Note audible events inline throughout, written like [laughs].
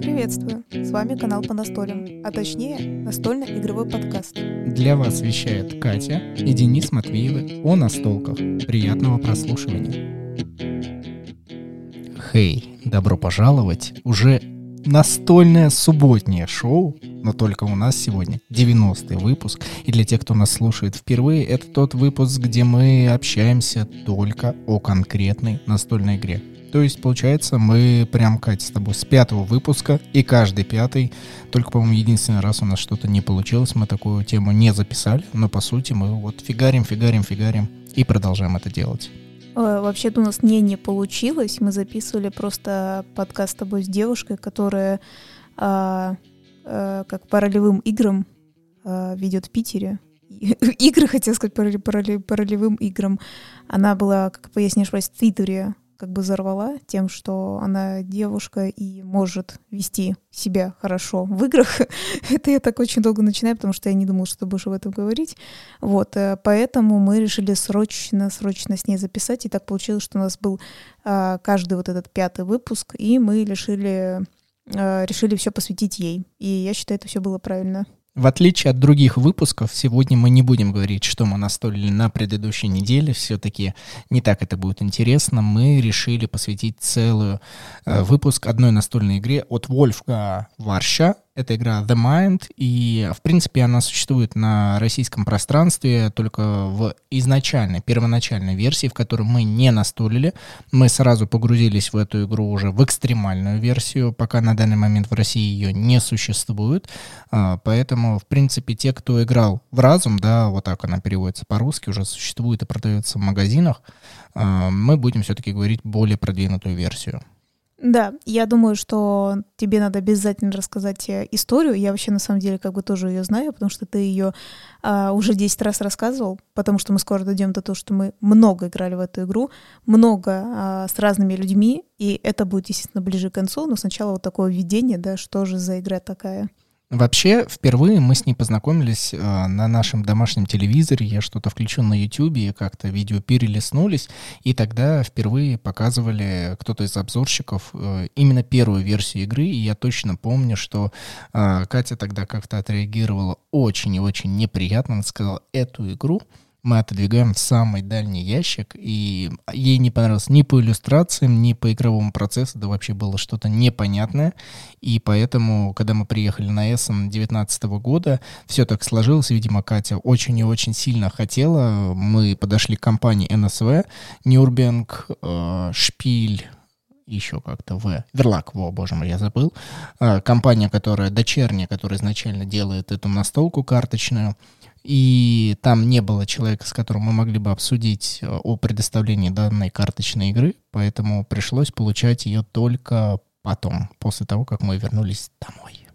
Приветствую! С вами канал по настолям, а точнее настольно-игровой подкаст. Для вас вещает Катя и Денис Матвеевы о настолках. Приятного прослушивания. Хей, добро пожаловать! Уже настольное субботнее шоу, но только у нас сегодня 90-й выпуск. И для тех, кто нас слушает впервые, это тот выпуск, где мы общаемся только о конкретной настольной игре. То есть, получается, мы прям, Катя, с тобой с пятого выпуска, и каждый пятый, только, по-моему, единственный раз у нас что-то не получилось, мы такую тему не записали, но, по сути, мы вот фигарим, фигарим, фигарим, и продолжаем это делать. Э, вообще-то у нас не не получилось. Мы записывали просто подкаст с тобой с девушкой, которая а, а, как по ролевым играм а, ведет в Питере. [laughs] Игры, хотел сказать, ролевым играм. Она была, как пояснишь, в Твиттере как бы взорвала тем, что она девушка и может вести себя хорошо в играх. [laughs] Это я так очень долго начинаю, потому что я не думала, что ты будешь об этом говорить. Вот, э, поэтому мы решили срочно, срочно с ней записать, и так получилось, что у нас был а, каждый вот этот пятый выпуск, и мы решили, а, решили все посвятить ей. И я считаю, это все было правильно. В отличие от других выпусков, сегодня мы не будем говорить, что мы настолили на предыдущей неделе. Все-таки не так это будет интересно. Мы решили посвятить целый э, выпуск одной настольной игре от Вольфга Варша. Это игра The Mind, и, в принципе, она существует на российском пространстве только в изначальной, первоначальной версии, в которой мы не настолили. Мы сразу погрузились в эту игру уже в экстремальную версию, пока на данный момент в России ее не существует. А, поэтому, в принципе, те, кто играл в разум, да, вот так она переводится по-русски, уже существует и продается в магазинах, а, мы будем все-таки говорить более продвинутую версию. Да, я думаю, что тебе надо обязательно рассказать э, историю. Я вообще на самом деле как бы тоже ее знаю, потому что ты ее а, уже 10 раз рассказывал, потому что мы скоро дойдем до того, что мы много играли в эту игру, много а, с разными людьми, и это будет, естественно, ближе к концу, но сначала вот такое введение, да, что же за игра такая. Вообще, впервые мы с ней познакомились э, на нашем домашнем телевизоре. Я что-то включил на YouTube, и как-то видео перелистнулись. И тогда впервые показывали кто-то из обзорщиков э, именно первую версию игры. И я точно помню, что э, Катя тогда как-то отреагировала очень и очень неприятно. Она сказала, эту игру мы отодвигаем в самый дальний ящик, и ей не понравилось ни по иллюстрациям, ни по игровому процессу, да вообще было что-то непонятное, и поэтому, когда мы приехали на Эссен 19 года, все так сложилось, видимо, Катя очень и очень сильно хотела, мы подошли к компании НСВ, Нюрбенг, э, Шпиль, еще как-то в. Верлак, во, боже мой, я забыл. Э, компания, которая дочерняя, которая изначально делает эту настолку карточную и там не было человека, с которым мы могли бы обсудить э, о предоставлении данной карточной игры, поэтому пришлось получать ее только потом, после того, как мы вернулись домой.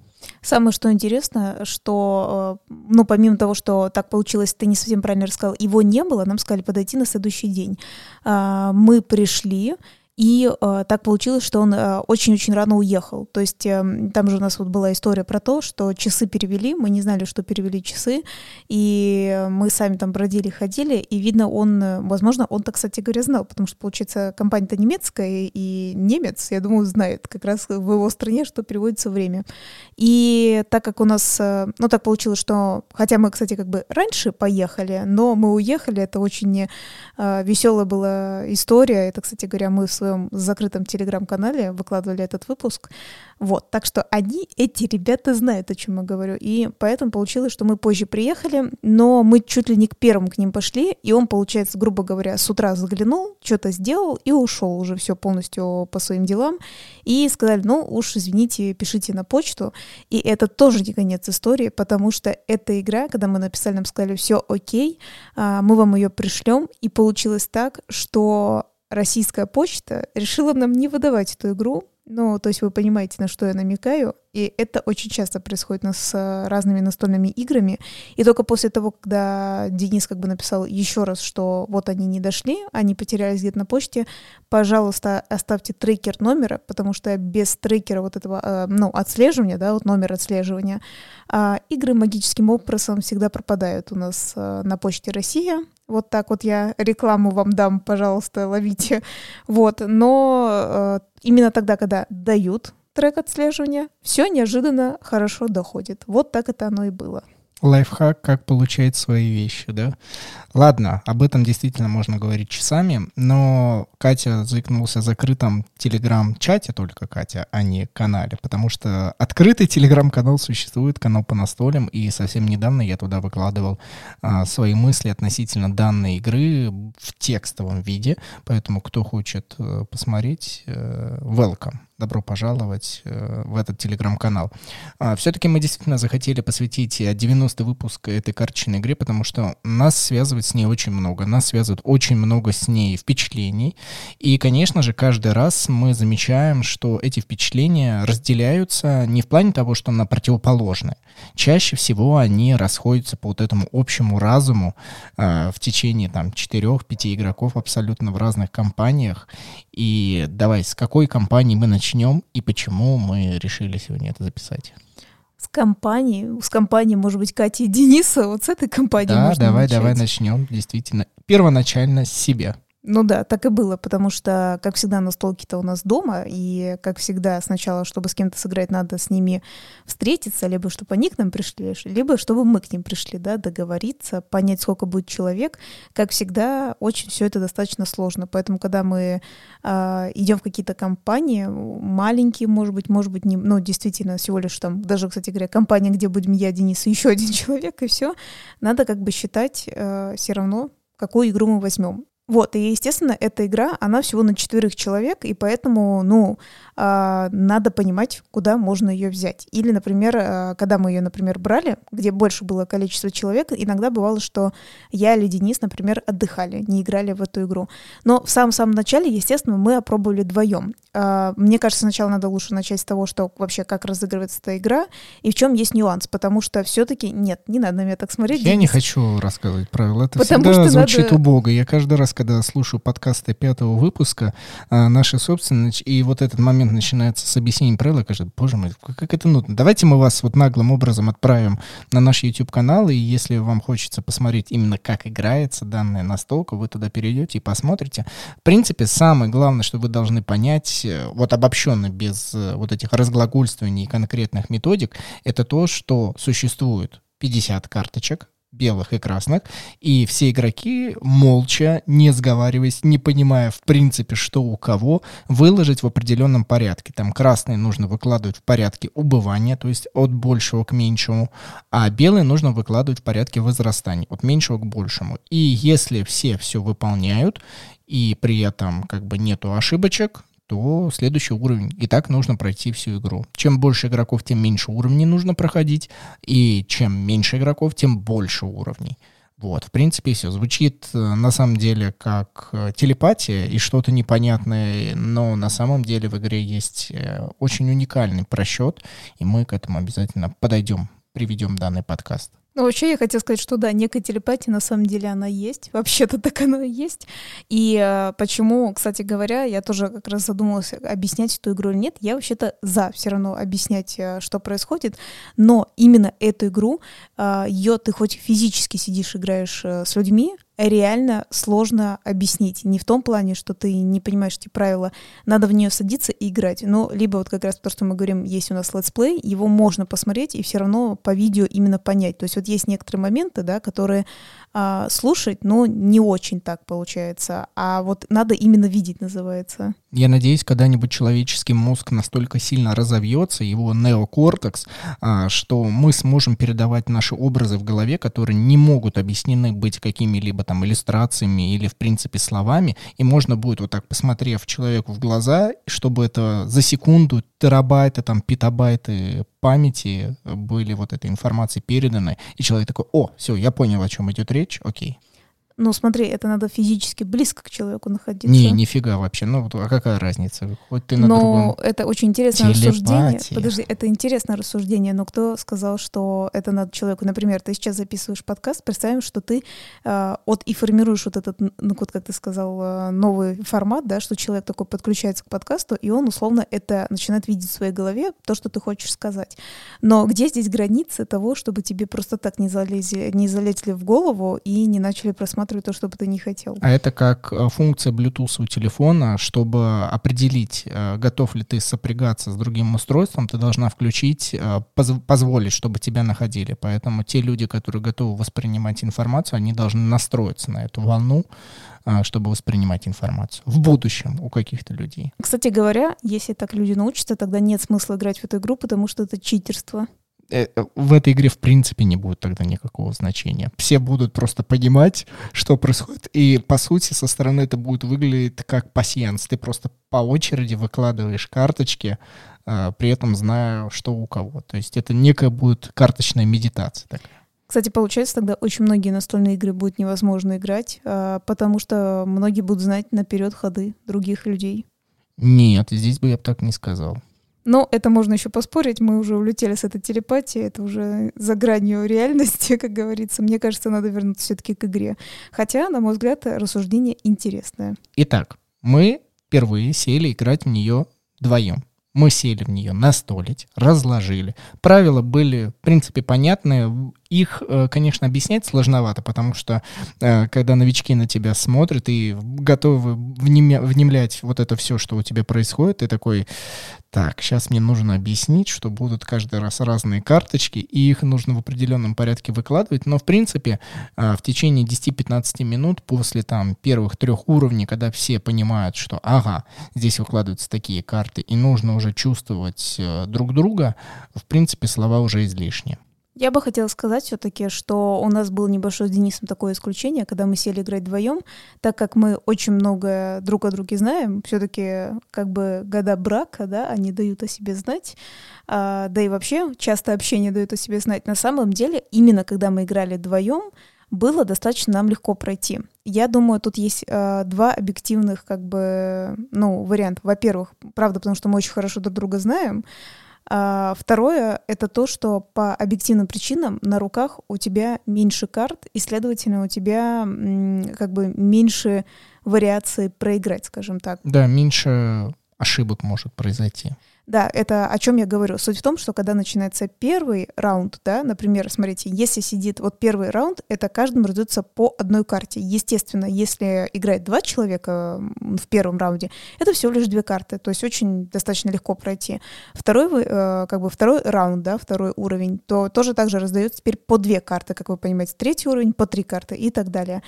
Самое что интересно, что, э, ну, помимо того, что так получилось, ты не совсем правильно рассказал, его не было, нам сказали подойти на следующий день. А, мы пришли, и э, так получилось, что он э, очень-очень рано уехал. То есть э, там же у нас вот была история про то, что часы перевели, мы не знали, что перевели часы, и мы сами там бродили, ходили, и видно, он, э, возможно, он-то, кстати говоря, знал, потому что, получается, компания-то немецкая, и немец, я думаю, знает как раз в его стране, что переводится время. И так как у нас, э, ну так получилось, что, хотя мы, кстати, как бы раньше поехали, но мы уехали, это очень э, веселая была история, это, кстати говоря, мы в своем закрытом телеграм-канале выкладывали этот выпуск. Вот, так что они, эти ребята, знают, о чем я говорю. И поэтому получилось, что мы позже приехали, но мы чуть ли не к первому к ним пошли, и он, получается, грубо говоря, с утра заглянул, что-то сделал и ушел уже все полностью по своим делам. И сказали, ну уж извините, пишите на почту. И это тоже не конец истории, потому что эта игра, когда мы написали, нам сказали, все окей, а, мы вам ее пришлем, и получилось так, что российская почта решила нам не выдавать эту игру. Ну, то есть вы понимаете, на что я намекаю. И это очень часто происходит нас с разными настольными играми. И только после того, когда Денис как бы написал еще раз, что вот они не дошли, они потерялись где-то на почте, пожалуйста, оставьте трекер номера, потому что без трекера вот этого, э, ну, отслеживания, да, вот номер отслеживания, а игры магическим образом всегда пропадают у нас э, на почте Россия. Вот так вот я рекламу вам дам, пожалуйста, ловите. Вот, но э, именно тогда, когда дают трек отслеживания, все неожиданно хорошо доходит. Вот так это оно и было. Лайфхак, как получать свои вещи, да? Ладно, об этом действительно можно говорить часами, но Катя заикнулся о закрытом телеграм-чате, только Катя, а не канале, потому что открытый телеграм-канал существует, канал по настолям, и совсем недавно я туда выкладывал а, свои мысли относительно данной игры в текстовом виде, поэтому кто хочет а, посмотреть, а, welcome добро пожаловать э, в этот телеграм-канал. А, все-таки мы действительно захотели посвятить 90-й выпуск этой карточной игре, потому что нас связывает с ней очень много. Нас связывает очень много с ней впечатлений. И, конечно же, каждый раз мы замечаем, что эти впечатления разделяются не в плане того, что она противоположная. Чаще всего они расходятся по вот этому общему разуму э, в течение там 4-5 игроков абсолютно в разных компаниях. И давай, с какой компании мы начнем и почему мы решили сегодня это записать? С компанией, с компанией, может быть, Кати и Дениса, вот с этой компанией Да, давай, начать. давай начнем, действительно. Первоначально с себя. Ну да, так и было, потому что, как всегда, настолки-то у нас дома, и, как всегда, сначала, чтобы с кем-то сыграть, надо с ними встретиться, либо чтобы они к нам пришли, либо чтобы мы к ним пришли, да, договориться, понять, сколько будет человек. Как всегда, очень все это достаточно сложно, поэтому, когда мы э, идем в какие-то компании, маленькие, может быть, может быть, не, ну, действительно, всего лишь там, даже, кстати говоря, компания, где будем я, Денис и еще один [laughs] человек, и все, надо как бы считать э, все равно, какую игру мы возьмем. Вот, и, естественно, эта игра, она всего на четверых человек, и поэтому, ну, надо понимать, куда можно ее взять. Или, например, э, когда мы ее, например, брали, где больше было количество человек, иногда бывало, что я или Денис, например, отдыхали, не играли в эту игру. Но в самом-самом начале, естественно, мы опробовали вдвоем. Э, мне кажется, сначала надо лучше начать с того, что вообще как разыгрывается эта игра, и в чем есть нюанс, потому что все-таки, нет, не надо на меня так смотреть. Я Денис. не хочу рассказывать правила, это Потому всегда звучит надо- убого. Я каждый раз, когда слушаю подкасты пятого выпуска, а, наши собственные, и вот этот момент начинается с объяснением правил, кажется, боже мой, как как это нудно. Давайте мы вас вот наглым образом отправим на наш YouTube-канал, и если вам хочется посмотреть именно, как играется данная настолка, вы туда перейдете и посмотрите. В принципе, самое главное, что вы должны понять, э, вот обобщенно, без э, вот этих разглагольствований и конкретных методик, это то, что существует 50 карточек, белых и красных, и все игроки молча, не сговариваясь, не понимая в принципе, что у кого, выложить в определенном порядке. Там красные нужно выкладывать в порядке убывания, то есть от большего к меньшему, а белые нужно выкладывать в порядке возрастания, от меньшего к большему. И если все все выполняют, и при этом как бы нету ошибочек, то следующий уровень. И так нужно пройти всю игру. Чем больше игроков, тем меньше уровней нужно проходить. И чем меньше игроков, тем больше уровней. Вот, в принципе, все. Звучит э, на самом деле как э, телепатия и что-то непонятное, но на самом деле в игре есть э, очень уникальный просчет, и мы к этому обязательно подойдем, приведем данный подкаст. Ну, вообще, я хотела сказать, что да, некая телепатия, на самом деле она есть. Вообще-то так оно и есть. И э, почему, кстати говоря, я тоже как раз задумалась, объяснять эту игру или нет. Я вообще-то за все равно объяснять, э, что происходит. Но именно эту игру, э, ее ты хоть физически сидишь, играешь э, с людьми, реально сложно объяснить. Не в том плане, что ты не понимаешь эти правила, надо в нее садиться и играть. Но либо вот как раз то, что мы говорим, есть у нас летсплей, его можно посмотреть и все равно по видео именно понять. То есть вот есть некоторые моменты, да, которые а, слушать, но не очень так получается. А вот надо именно видеть, называется. Я надеюсь, когда-нибудь человеческий мозг настолько сильно разовьется, его неокортекс, а, что мы сможем передавать наши образы в голове, которые не могут объяснены быть какими-либо там иллюстрациями или, в принципе, словами, и можно будет вот так, посмотрев человеку в глаза, чтобы это за секунду терабайты, там, петабайты памяти были вот этой информации переданы, и человек такой, о, все, я понял, о чем идет речь, окей. Ну, смотри, это надо физически близко к человеку находиться. Не, нифига вообще. Ну, а какая разница? Хоть ты на но другом... это очень интересное Телепатия. рассуждение. Подожди, это интересное рассуждение, но кто сказал, что это надо человеку? Например, ты сейчас записываешь подкаст, представим, что ты э, от и формируешь вот этот, ну, вот как ты сказал, э, новый формат, да, что человек такой подключается к подкасту, и он условно это начинает видеть в своей голове, то, что ты хочешь сказать. Но где здесь границы того, чтобы тебе просто так не залезли, не залезли в голову и не начали просматривать то, что бы ты не хотел. А это как э, функция Bluetooth у телефона, чтобы определить, э, готов ли ты сопрягаться с другим устройством, ты должна включить, э, поз- позволить, чтобы тебя находили. Поэтому те люди, которые готовы воспринимать информацию, они должны настроиться на эту волну, чтобы воспринимать информацию. В будущем у каких-то людей. Кстати говоря, если так люди научатся, тогда нет смысла играть в эту игру, потому что это читерство. Э, в этой игре в принципе не будет тогда никакого значения. Все будут просто понимать, что происходит. И по сути со стороны это будет выглядеть как пассианс. Ты просто по очереди выкладываешь карточки, а, при этом зная, что у кого. То есть это некая будет карточная медитация такая. Кстати, получается, тогда очень многие настольные игры будет невозможно играть, потому что многие будут знать наперед ходы других людей. Нет, здесь бы я бы так не сказал. Но это можно еще поспорить, мы уже улетели с этой телепатией, это уже за гранью реальности, [laughs] как говорится. Мне кажется, надо вернуться все-таки к игре. Хотя, на мой взгляд, рассуждение интересное. Итак, мы впервые сели играть в нее вдвоем. Мы сели в нее настолить, разложили. Правила были, в принципе, понятные. Их, э, конечно, объяснять сложновато, потому что э, когда новички на тебя смотрят и готовы внемлять вот это все, что у тебя происходит, ты такой, так, сейчас мне нужно объяснить, что будут каждый раз разные карточки, и их нужно в определенном порядке выкладывать. Но, в принципе, а, в течение 10-15 минут после там первых трех уровней, когда все понимают, что, ага, здесь выкладываются такие карты, и нужно уже чувствовать э, друг друга, в принципе, слова уже излишни. Я бы хотела сказать все-таки, что у нас было небольшое с Денисом такое исключение, когда мы сели играть вдвоем, так как мы очень много друг о друге знаем, все-таки как бы года брака, да, они дают о себе знать, а, да и вообще часто общение дает о себе знать. На самом деле, именно когда мы играли вдвоем, было достаточно нам легко пройти. Я думаю, тут есть э, два объективных как бы, ну, варианта. Во-первых, правда, потому что мы очень хорошо друг друга знаем, а второе — это то, что по объективным причинам на руках у тебя меньше карт, и, следовательно, у тебя как бы меньше вариаций проиграть, скажем так. Да, меньше ошибок может произойти. Да, это о чем я говорю. Суть в том, что когда начинается первый раунд, да, например, смотрите, если сидит вот первый раунд, это каждому раздается по одной карте. Естественно, если играет два человека в первом раунде, это всего лишь две карты, то есть очень достаточно легко пройти. Второй, э, как бы второй раунд, да, второй уровень, то тоже также раздается теперь по две карты, как вы понимаете, третий уровень по три карты и так далее.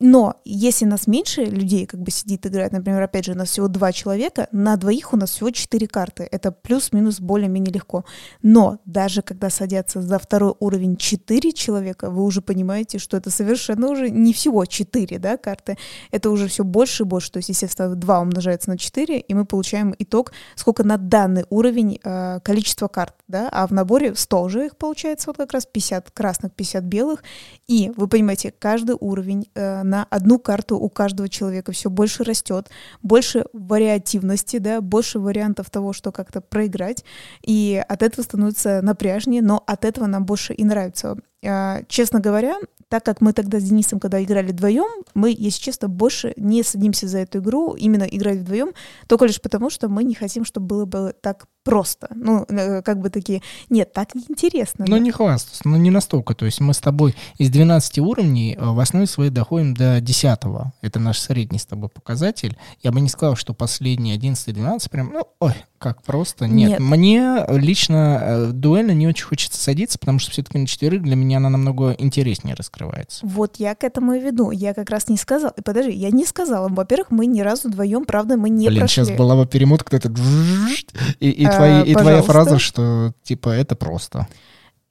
Но если нас меньше людей как бы сидит играет, например, опять же, у нас всего два человека, на двоих у нас всего четыре карты это плюс-минус более-менее легко. Но даже когда садятся за второй уровень 4 человека, вы уже понимаете, что это совершенно уже не всего 4 да, карты, это уже все больше и больше. То есть, естественно, 2 умножается на 4, и мы получаем итог, сколько на данный уровень э, количество карт. Да? А в наборе 100 уже их получается, вот как раз 50 красных, 50 белых. И вы понимаете, каждый уровень э, на одну карту у каждого человека все больше растет, больше вариативности, да, больше вариантов того, что как как-то проиграть, и от этого становится напряжнее, но от этого нам больше и нравится. А, честно говоря, так как мы тогда с Денисом, когда играли вдвоем, мы, если честно, больше не садимся за эту игру, именно играть вдвоем, только лишь потому, что мы не хотим, чтобы было бы так просто. Ну, э, как бы такие, нет, так неинтересно. Ну, не хвастаться, но не настолько. То есть мы с тобой из 12 уровней э, в основе своей доходим до 10. Это наш средний с тобой показатель. Я бы не сказал, что последние 11-12 прям, ну, ой, как просто. Нет, Нет. мне лично э, дуэльно не очень хочется садиться, потому что все-таки на четверых для меня она намного интереснее раскрывается. Вот я к этому и веду. Я как раз не сказала. Подожди, я не сказала. Во-первых, мы ни разу вдвоем, правда, мы не Блин, прошли. сейчас была бы перемотка, это и, и, а, твои, и твоя фраза, что типа это просто.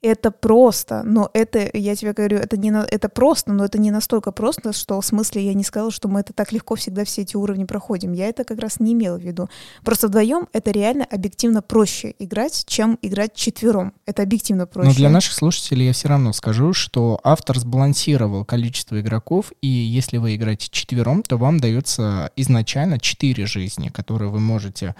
Это просто, но это, я тебе говорю, это не на, это просто, но это не настолько просто, что в смысле я не сказала, что мы это так легко всегда все эти уровни проходим. Я это как раз не имела в виду. Просто вдвоем это реально объективно проще играть, чем играть четвером. Это объективно проще. Но для наших слушателей я все равно скажу, что автор сбалансировал количество игроков, и если вы играете четвером, то вам дается изначально четыре жизни, которые вы можете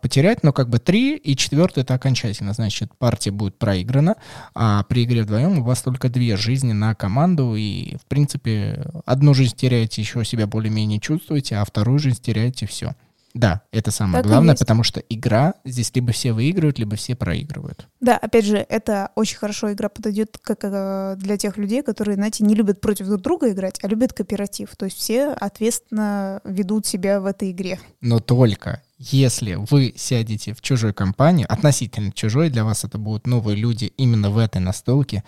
потерять, но как бы три и четвертый это окончательно, значит, партия будет проиграна, а при игре вдвоем у вас только две жизни на команду, и, в принципе, одну жизнь теряете, еще себя более-менее чувствуете, а вторую жизнь теряете, все. Да, это самое так главное, потому что игра здесь либо все выигрывают, либо все проигрывают. Да, опять же, это очень хорошо игра подойдет как для тех людей, которые, знаете, не любят против друг друга играть, а любят кооператив. То есть все ответственно ведут себя в этой игре. Но только если вы сядете в чужой компании, относительно чужой, для вас это будут новые люди именно в этой настолке,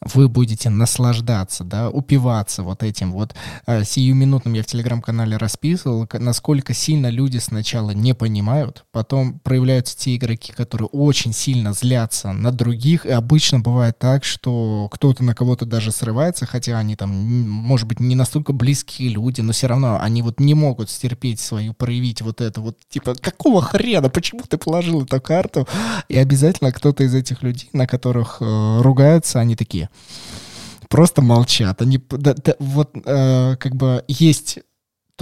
вы будете наслаждаться, да, упиваться вот этим вот э, сиюминутным, я в телеграм-канале расписывал, насколько сильно люди сначала не понимают, потом проявляются те игроки, которые очень сильно злятся на других, и обычно бывает так, что кто-то на кого-то даже срывается, хотя они там, может быть, не настолько близкие люди, но все равно они вот не могут стерпеть свою, проявить вот это вот, типа, какого хрена, почему ты положил эту карту? И обязательно кто-то из этих людей, на которых э, ругаются, они такие просто молчат. Они да, да, вот э, как бы есть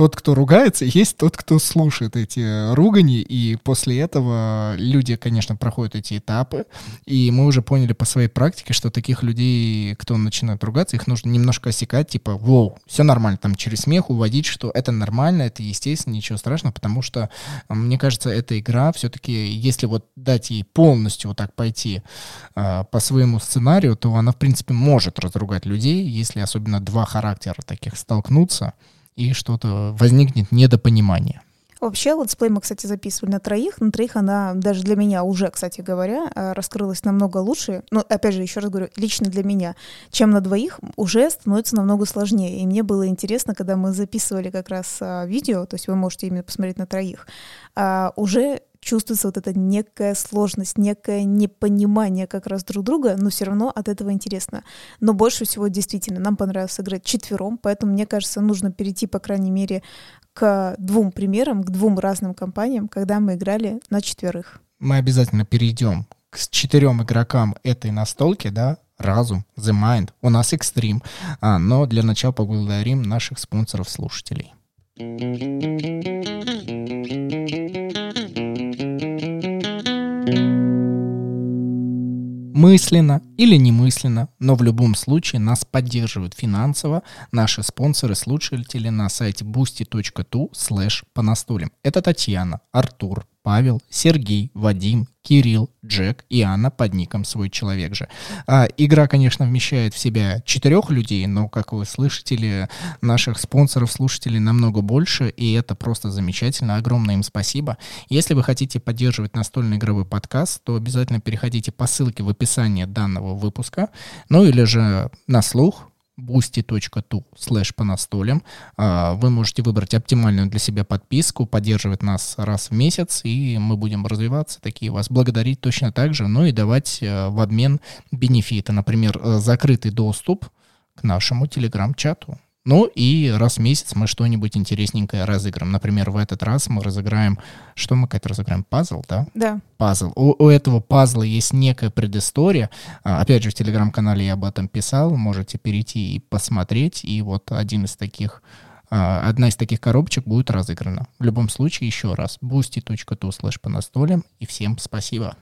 тот, кто ругается, есть тот, кто слушает эти ругани, и после этого люди, конечно, проходят эти этапы, и мы уже поняли по своей практике, что таких людей, кто начинает ругаться, их нужно немножко осекать, типа, воу, все нормально, там через смех уводить, что это нормально, это естественно, ничего страшного, потому что, мне кажется, эта игра все-таки, если вот дать ей полностью вот так пойти э, по своему сценарию, то она, в принципе, может разругать людей, если особенно два характера таких столкнутся, и что-то возникнет недопонимание. Вообще, летсплей мы, кстати, записывали на троих. На троих она даже для меня уже, кстати говоря, э, раскрылась намного лучше. Но, опять же, еще раз говорю, лично для меня, чем на двоих уже становится намного сложнее. И мне было интересно, когда мы записывали как раз а, видео, то есть вы можете именно посмотреть на троих, а, уже чувствуется вот эта некая сложность, некое непонимание как раз друг друга, но все равно от этого интересно. Но больше всего действительно нам понравилось играть четвером, поэтому мне кажется, нужно перейти, по крайней мере, к двум примерам, к двум разным компаниям, когда мы играли на четверых. Мы обязательно перейдем к четырем игрокам этой настолки, да, Разум, The Mind, у нас Extreme, а, но для начала поблагодарим наших спонсоров-слушателей. Мысленно или немысленно, но в любом случае нас поддерживают финансово наши спонсоры-слушатели на сайте boosty.tu slash по настолям. Это Татьяна, Артур, Павел, Сергей, Вадим, Кирилл, Джек и Анна под ником «Свой человек же». А, игра, конечно, вмещает в себя четырех людей, но, как вы слышите, наших спонсоров, слушателей намного больше, и это просто замечательно. Огромное им спасибо. Если вы хотите поддерживать настольный игровой подкаст, то обязательно переходите по ссылке в описании данного выпуска, ну или же на слух boosty.tu слэш по настолям. А, вы можете выбрать оптимальную для себя подписку, поддерживать нас раз в месяц, и мы будем развиваться, такие вас благодарить точно так же, ну и давать э, в обмен бенефиты, например, э, закрытый доступ к нашему телеграм-чату. Ну и раз в месяц мы что-нибудь интересненькое разыграем. Например, в этот раз мы разыграем... Что мы как-то разыграем? Пазл, да? Да. Пазл. У, у этого пазла есть некая предыстория. А, опять же, в телеграм-канале я об этом писал. Можете перейти и посмотреть. И вот один из таких... А, одна из таких коробочек будет разыграна. В любом случае, еще раз. boosty.tu слэш по настолям. И всем спасибо.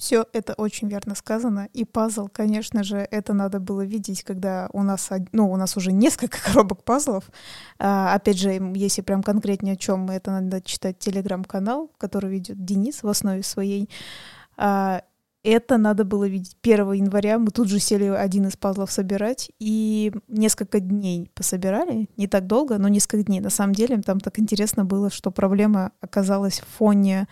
Все это очень верно сказано. И пазл, конечно же, это надо было видеть, когда у нас, ну, у нас уже несколько [laughs] коробок пазлов. А, опять же, если прям конкретнее о чем, это надо читать телеграм-канал, который ведет Денис в основе своей. А, это надо было видеть 1 января. Мы тут же сели один из пазлов собирать, и несколько дней пособирали. Не так долго, но несколько дней. На самом деле, там так интересно было, что проблема оказалась в фоне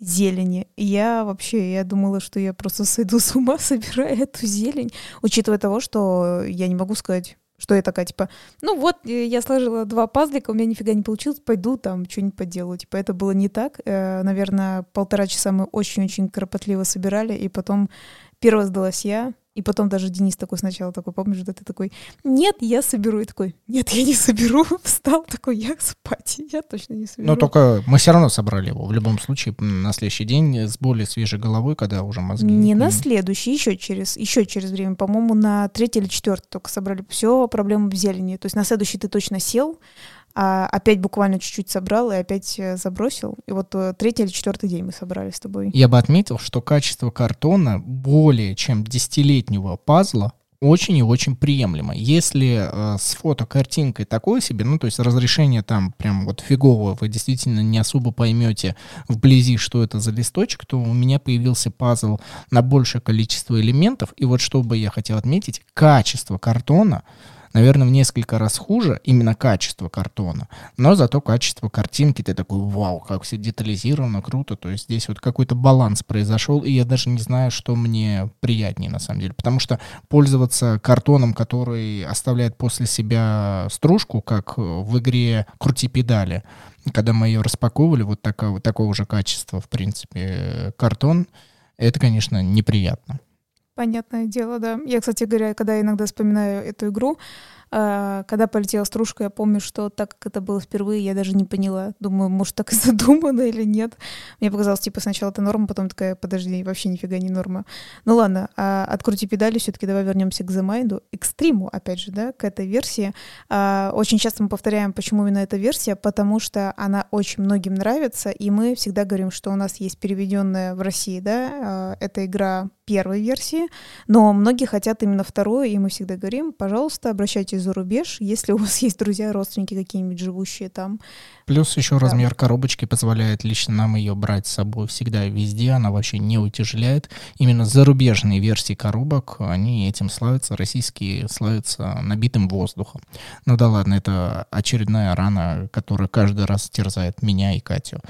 зелени. Я вообще, я думала, что я просто сойду с ума, [laughs] собирая эту зелень, учитывая того, что я не могу сказать, Что я такая, типа, ну вот, э, я сложила два пазлика, у меня нифига не получилось, пойду там что-нибудь поделаю. Типа, это было не так. Э, наверное, полтора часа мы очень-очень кропотливо собирали, и потом первая сдалась я, и потом даже Денис такой сначала такой, помнишь, да ты такой, нет, я соберу. И такой, нет, я не соберу. [laughs] Встал такой, я спать, я точно не соберу. Но только мы все равно собрали его в любом случае на следующий день с более свежей головой, когда уже мозги... Не на следующий, еще через, еще через время, по-моему, на третий или четвертый только собрали. Все, проблема в зелени. То есть на следующий ты точно сел, а опять буквально чуть-чуть собрал и опять э, забросил. И вот э, третий или четвертый день мы собрали с тобой. Я бы отметил, что качество картона более чем десятилетнего пазла очень и очень приемлемо. Если э, с фотокартинкой такое себе, ну, то есть разрешение там прям вот фиговое, вы действительно не особо поймете вблизи, что это за листочек, то у меня появился пазл на большее количество элементов. И вот что бы я хотел отметить, качество картона наверное, в несколько раз хуже именно качество картона, но зато качество картинки, ты такой, вау, как все детализировано, круто, то есть здесь вот какой-то баланс произошел, и я даже не знаю, что мне приятнее на самом деле, потому что пользоваться картоном, который оставляет после себя стружку, как в игре «Крути педали», когда мы ее распаковывали, вот такого, такого же качества, в принципе, картон, это, конечно, неприятно. Понятное дело, да. Я, кстати говоря, когда иногда вспоминаю эту игру, когда полетела стружка, я помню, что так как это было впервые, я даже не поняла. Думаю, может, так и [laughs] задумано или нет. Мне показалось, типа, сначала это норма, потом такая, подожди, вообще нифига не норма. Ну ладно, а открути педали, все-таки давай вернемся к The Mind, экстриму, опять же, да, к этой версии. А, очень часто мы повторяем, почему именно эта версия, потому что она очень многим нравится, и мы всегда говорим, что у нас есть переведенная в России, да, а, эта игра первой версии, но многие хотят именно вторую, и мы всегда говорим, пожалуйста, обращайтесь за рубеж, если у вас [laughs] есть друзья, родственники какие-нибудь живущие там. Плюс еще да. размер коробочки позволяет лично нам ее брать с собой всегда и везде, она вообще не утяжеляет. Именно зарубежные версии коробок, они этим славятся, российские славятся набитым воздухом. Ну да ладно, это очередная рана, которая каждый раз терзает меня и Катю.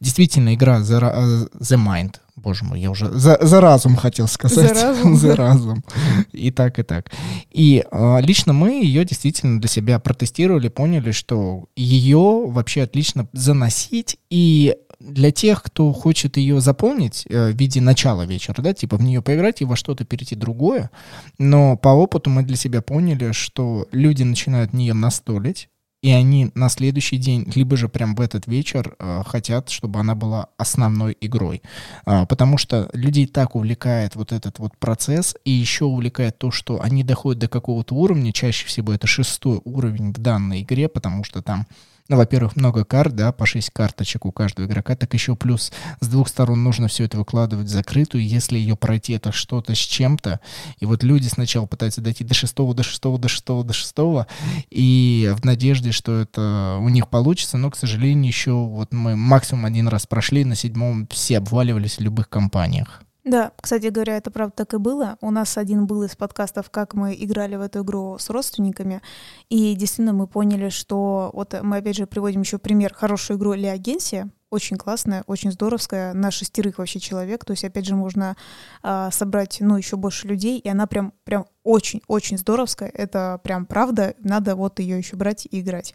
Действительно, игра The, The Mind боже мой, я уже за, за разум хотел сказать. За разум. [laughs] за разум. И так, и так. И э, лично мы ее действительно для себя протестировали, поняли, что ее вообще отлично заносить. И для тех, кто хочет ее заполнить э, в виде начала вечера, да, типа в нее поиграть и во что-то перейти другое, но по опыту мы для себя поняли, что люди начинают в нее настолить, и они на следующий день, либо же прям в этот вечер э, хотят, чтобы она была основной игрой. Э, потому что людей так увлекает вот этот вот процесс, и еще увлекает то, что они доходят до какого-то уровня, чаще всего это шестой уровень в данной игре, потому что там ну, во-первых, много карт, да, по 6 карточек у каждого игрока, так еще плюс с двух сторон нужно все это выкладывать закрытую, если ее пройти, это что-то с чем-то, и вот люди сначала пытаются дойти до шестого, до шестого, до шестого, до шестого, и в надежде, что это у них получится, но, к сожалению, еще вот мы максимум один раз прошли, на седьмом все обваливались в любых компаниях. Да, кстати говоря, это правда так и было. У нас один был из подкастов, как мы играли в эту игру с родственниками, и действительно мы поняли, что вот мы опять же приводим еще пример хорошую игру Ли Агенсия, очень классная, очень здоровская, на шестерых вообще человек, то есть опять же можно а, собрать, ну, еще больше людей, и она прям, прям очень-очень здоровская, это прям правда, надо вот ее еще брать и играть.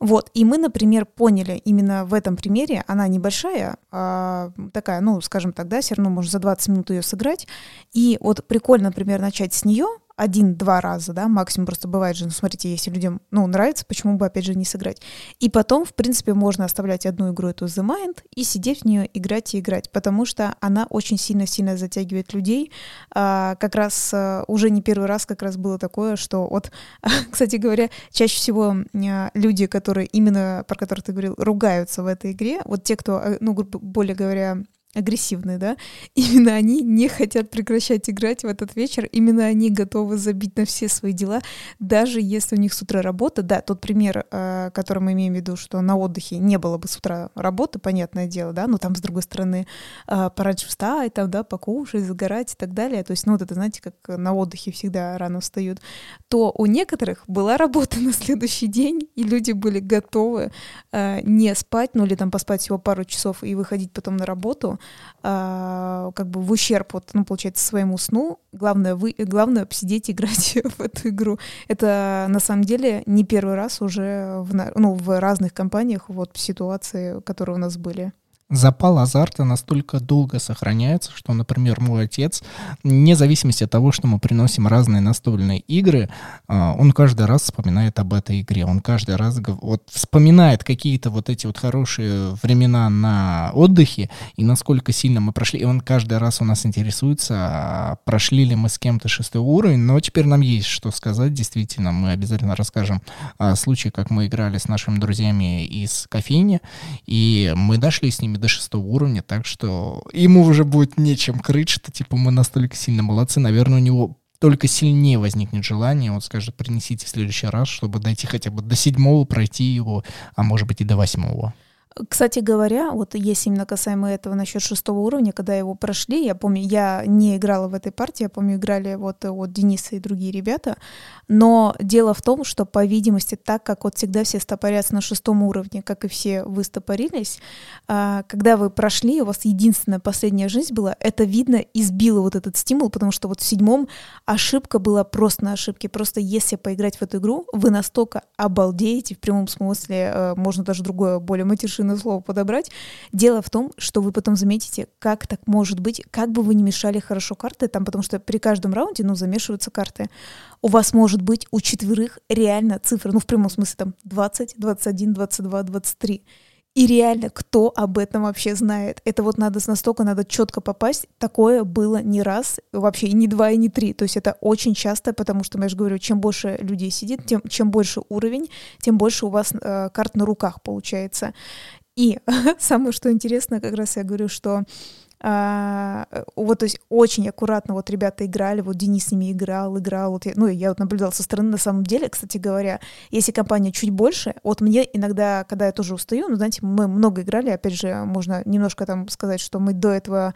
Вот, и мы, например, поняли именно в этом примере, она небольшая, а такая, ну, скажем так, да, все равно можно за 20 минут ее сыграть. И вот прикольно, например, начать с нее, один-два раза, да, максимум просто бывает же, ну, смотрите, если людям, ну, нравится, почему бы, опять же, не сыграть. И потом, в принципе, можно оставлять одну игру, эту The Mind, и сидеть в нее, играть и играть, потому что она очень сильно-сильно затягивает людей. А, как раз а, уже не первый раз как раз было такое, что вот, [laughs] кстати говоря, чаще всего а, люди, которые именно, про которых ты говорил, ругаются в этой игре, вот те, кто, э, ну, более говоря, агрессивные, да, [laughs] именно они не хотят прекращать играть в этот вечер, именно они готовы забить на все свои дела, даже если у них с утра работа, да, тот пример, э, который мы имеем в виду, что на отдыхе не было бы с утра работы, понятное дело, да, но там, с другой стороны, э, пораньше встать, там, да, покушать, загорать и так далее, то есть, ну, вот это, знаете, как на отдыхе всегда рано встают, то у некоторых была работа [laughs] на следующий день, и люди были готовы э, не спать, ну, или там поспать всего пару часов и выходить потом на работу, э, как бы в ущерб, вот, ну, получается, своему сну, главное, вы, главное посидеть и [laughs] играть в эту игру. Это на самом деле не первый раз уже в, ну, в разных компаниях вот ситуации, которые у нас были запал азарта настолько долго сохраняется, что, например, мой отец, вне зависимости от того, что мы приносим разные настольные игры, а, он каждый раз вспоминает об этой игре. Он каждый раз вот вспоминает какие-то вот эти вот хорошие времена на отдыхе и насколько сильно мы прошли. И он каждый раз у нас интересуется, а прошли ли мы с кем-то шестой уровень. Но теперь нам есть что сказать. Действительно, мы обязательно расскажем о случае, как мы играли с нашими друзьями из кофейни, и мы дошли с ними до шестого уровня, так что ему уже будет нечем крыть, что типа мы настолько сильно молодцы. Наверное, у него только сильнее возникнет желание, он скажет, принесите в следующий раз, чтобы дойти хотя бы до седьмого, пройти его, а может быть и до восьмого. Кстати говоря, вот есть именно касаемо этого насчет шестого уровня, когда его прошли, я помню, я не играла в этой партии, я помню, играли вот, вот Денис и другие ребята, но дело в том, что, по видимости, так как вот всегда все стопорятся на шестом уровне, как и все вы стопорились, а, когда вы прошли, у вас единственная последняя жизнь была, это видно избило вот этот стимул, потому что вот в седьмом ошибка была просто на ошибке, просто если поиграть в эту игру, вы настолько обалдеете, в прямом смысле, э, можно даже другое, более матершинное машины слова подобрать. Дело в том, что вы потом заметите, как так может быть, как бы вы не мешали хорошо карты там, потому что при каждом раунде, ну, замешиваются карты. У вас может быть у четверых реально цифры, ну, в прямом смысле там 20, 21, 22, 23. И реально, кто об этом вообще знает? Это вот надо настолько, надо четко попасть. Такое было не раз, вообще и не два, и не три. То есть это очень часто, потому что, я же говорю, чем больше людей сидит, тем чем больше уровень, тем больше у вас э, карт на руках получается. И [laughs] самое, что интересно, как раз я говорю, что а, вот, то есть очень аккуратно вот ребята играли, вот Денис с ними играл, играл, вот я, ну, я вот наблюдал со стороны, на самом деле, кстати говоря, если компания чуть больше, вот мне иногда, когда я тоже устаю, ну, знаете, мы много играли, опять же, можно немножко там сказать, что мы до этого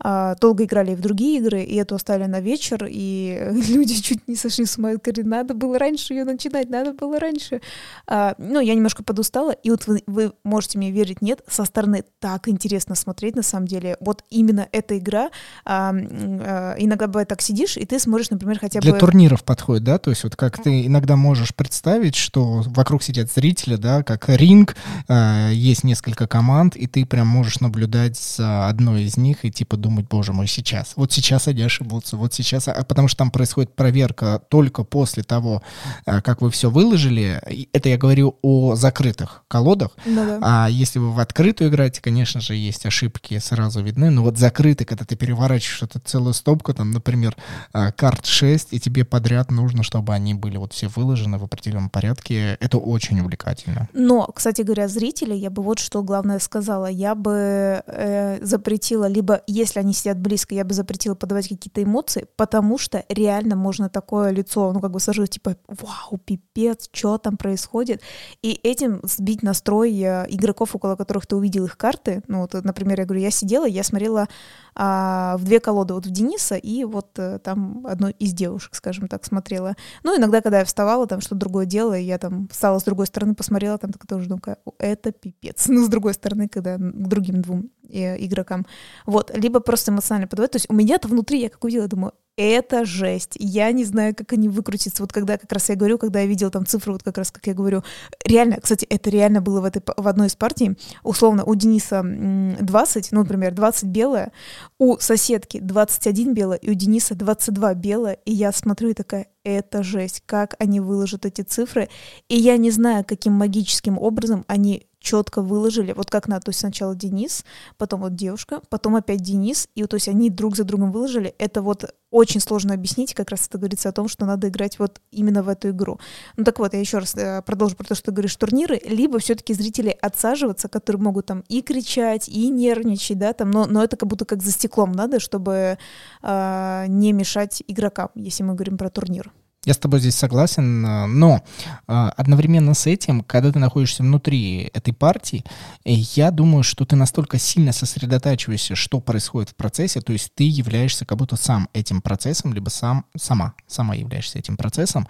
а, долго играли в другие игры, и эту оставили на вечер, и [laughs] люди чуть не сошли с ума, говорили, надо было раньше ее начинать, надо было раньше. А, ну, я немножко подустала, и вот вы, вы можете мне верить, нет, со стороны так интересно смотреть, на самом деле. Вот именно эта игра, а, а, иногда бывает так сидишь, и ты смотришь, например, хотя Для бы... Для турниров подходит, да? То есть вот как ты иногда можешь представить, что вокруг сидят зрители, да, как ринг, а, есть несколько команд, и ты прям можешь наблюдать за одной из них и типа думать, боже мой, сейчас, вот сейчас они ошибутся, вот сейчас, а, потому что там происходит проверка только после того, а, как вы все выложили. Это я говорю о закрытых колодах. Ну, да. А если вы в открытую играете, конечно же, есть ошибки сразу видны, но вот закрытый, когда ты переворачиваешь эту целую стопку, там, например, а, карт 6, и тебе подряд нужно, чтобы они были вот все выложены в определенном порядке, это очень увлекательно. Но, кстати говоря, зрители, я бы вот что главное сказала, я бы э, запретила, либо если если они сидят близко, я бы запретила подавать какие-то эмоции, потому что реально можно такое лицо, ну, как бы сложить, типа, вау, пипец, что там происходит, и этим сбить настрой э, игроков, около которых ты увидел их карты. Ну, вот, например, я говорю, я сидела, я смотрела а, в две колоды, вот в Дениса и вот а, там одной из девушек, скажем так, смотрела. Ну, иногда, когда я вставала, там что-то другое делала, я там встала с другой стороны, посмотрела, там так тоже думаю, это пипец. [laughs] Ну, с другой стороны, когда к другим двум э, игрокам. Вот, либо просто эмоционально подавать. То есть у меня-то внутри, я как увидела, думаю, это жесть. Я не знаю, как они выкрутятся. Вот когда как раз я говорю, когда я видел там цифры, вот как раз, как я говорю, реально, кстати, это реально было в, этой, в одной из партий. Условно, у Дениса 20, ну, например, 20 белое, у соседки 21 белое, и у Дениса 22 белое. И я смотрю и такая, это жесть, как они выложат эти цифры. И я не знаю, каким магическим образом они четко выложили, вот как надо, то есть сначала Денис, потом вот девушка, потом опять Денис, и вот, то есть они друг за другом выложили. Это вот очень сложно объяснить, как раз это говорится о том, что надо играть вот именно в эту игру. Ну так вот, я еще раз э, продолжу про то, что ты говоришь, турниры, либо все-таки зрители отсаживаться, которые могут там и кричать, и нервничать, да, там, но, но это как будто как за стеклом надо, чтобы э, не мешать игрокам, если мы говорим про турнир. Я с тобой здесь согласен, э, но э, одновременно с этим, когда ты находишься внутри этой партии, э, я думаю, что ты настолько сильно сосредотачиваешься, что происходит в процессе, то есть ты являешься как будто сам этим процессом, либо сам, сама, сама являешься этим процессом.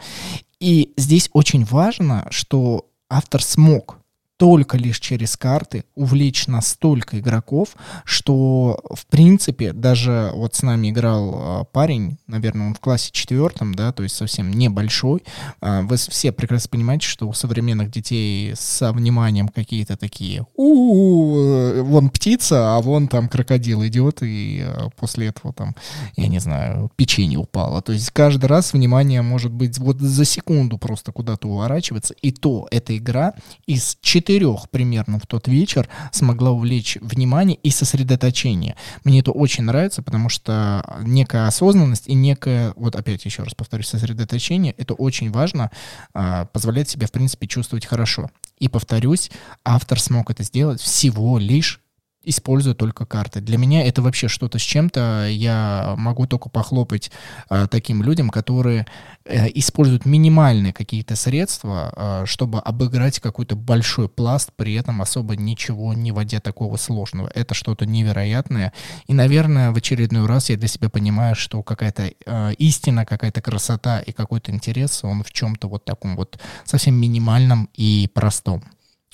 И здесь очень важно, что автор смог только лишь через карты увлечь настолько игроков, что, в принципе, даже вот с нами играл а, парень, наверное, он в классе четвертом, да, то есть совсем небольшой. А, вы все прекрасно понимаете, что у современных детей со вниманием какие-то такие, у вон птица, а вон там крокодил идет, и а, после этого там, я не знаю, печенье упало. То есть каждый раз внимание может быть вот за секунду просто куда-то уворачиваться, и то эта игра из четырех четырех примерно в тот вечер смогла увлечь внимание и сосредоточение. Мне это очень нравится, потому что некая осознанность и некое, вот опять еще раз повторюсь, сосредоточение, это очень важно, а, позволяет себе, в принципе, чувствовать хорошо. И повторюсь, автор смог это сделать всего лишь используя только карты. Для меня это вообще что-то с чем-то. Я могу только похлопать э, таким людям, которые э, используют минимальные какие-то средства, э, чтобы обыграть какой-то большой пласт, при этом особо ничего не вводя такого сложного. Это что-то невероятное. И, наверное, в очередной раз я для себя понимаю, что какая-то э, истина, какая-то красота и какой-то интерес, он в чем-то вот таком вот совсем минимальном и простом.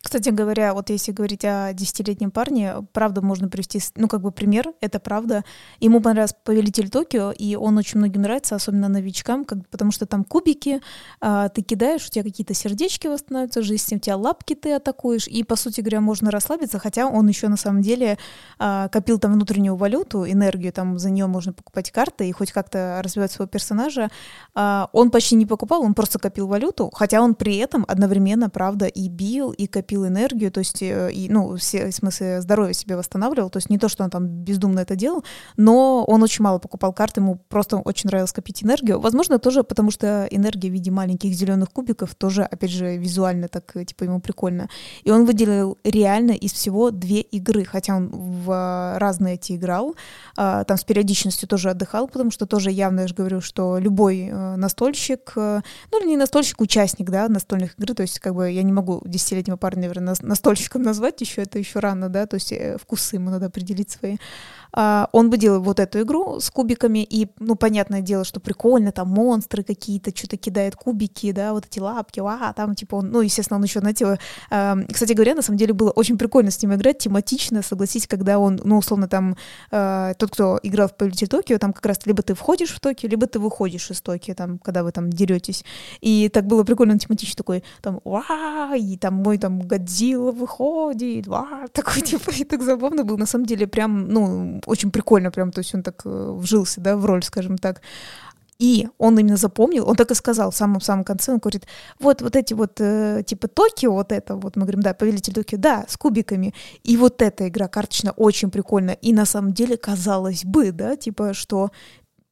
Кстати говоря, вот если говорить о десятилетнем парне, правда можно привести, ну, как бы пример, это правда. Ему понравился «Повелитель Токио», и он очень многим нравится, особенно новичкам, как, потому что там кубики, а, ты кидаешь, у тебя какие-то сердечки восстанавливаются, жизнь, у тебя лапки ты атакуешь, и, по сути говоря, можно расслабиться, хотя он еще на самом деле а, копил там внутреннюю валюту, энергию, там за нее можно покупать карты и хоть как-то развивать своего персонажа. А, он почти не покупал, он просто копил валюту, хотя он при этом одновременно, правда, и бил, и копил пил энергию, то есть, э, и, ну, все, в смысле, здоровье себе восстанавливал, то есть не то, что он там бездумно это делал, но он очень мало покупал карты, ему просто очень нравилось копить энергию. Возможно, тоже потому что энергия в виде маленьких зеленых кубиков тоже, опять же, визуально так, типа, ему прикольно. И он выделил реально из всего две игры, хотя он в разные эти играл, а, там с периодичностью тоже отдыхал, потому что тоже явно, я же говорю, что любой э, настольщик, э, ну, не настольщик, участник, да, настольных игр, то есть, как бы, я не могу десятилетнего парня наверное, настольщиком назвать еще, это еще рано, да, то есть э, вкусы ему надо определить свои. А, он бы делал вот эту игру с кубиками, и, ну, понятное дело, что прикольно, там монстры какие-то, что-то кидает кубики, да, вот эти лапки, а, там, типа, он, ну, естественно, он еще, знаете, э, кстати говоря, на самом деле было очень прикольно с ним играть, тематично, согласись, когда он, ну, условно, там, э, тот, кто играл в Повелитель Токио, там как раз либо ты входишь в Токио, либо ты выходишь из Токио, там, когда вы там деретесь, и так было прикольно, тематично такой, там, ва, и там мой там Годзилла выходит, ва, [laughs] такой, типа, и так забавно был, на самом деле, прям, ну, очень прикольно прям, то есть он так э, вжился, да, в роль, скажем так. И он именно запомнил, он так и сказал в самом-самом конце, он говорит, вот, вот эти вот, э, типа, Токио, вот это, вот мы говорим, да, Повелитель Токио, да, с кубиками, и вот эта игра карточная очень прикольная, и на самом деле казалось бы, да, типа, что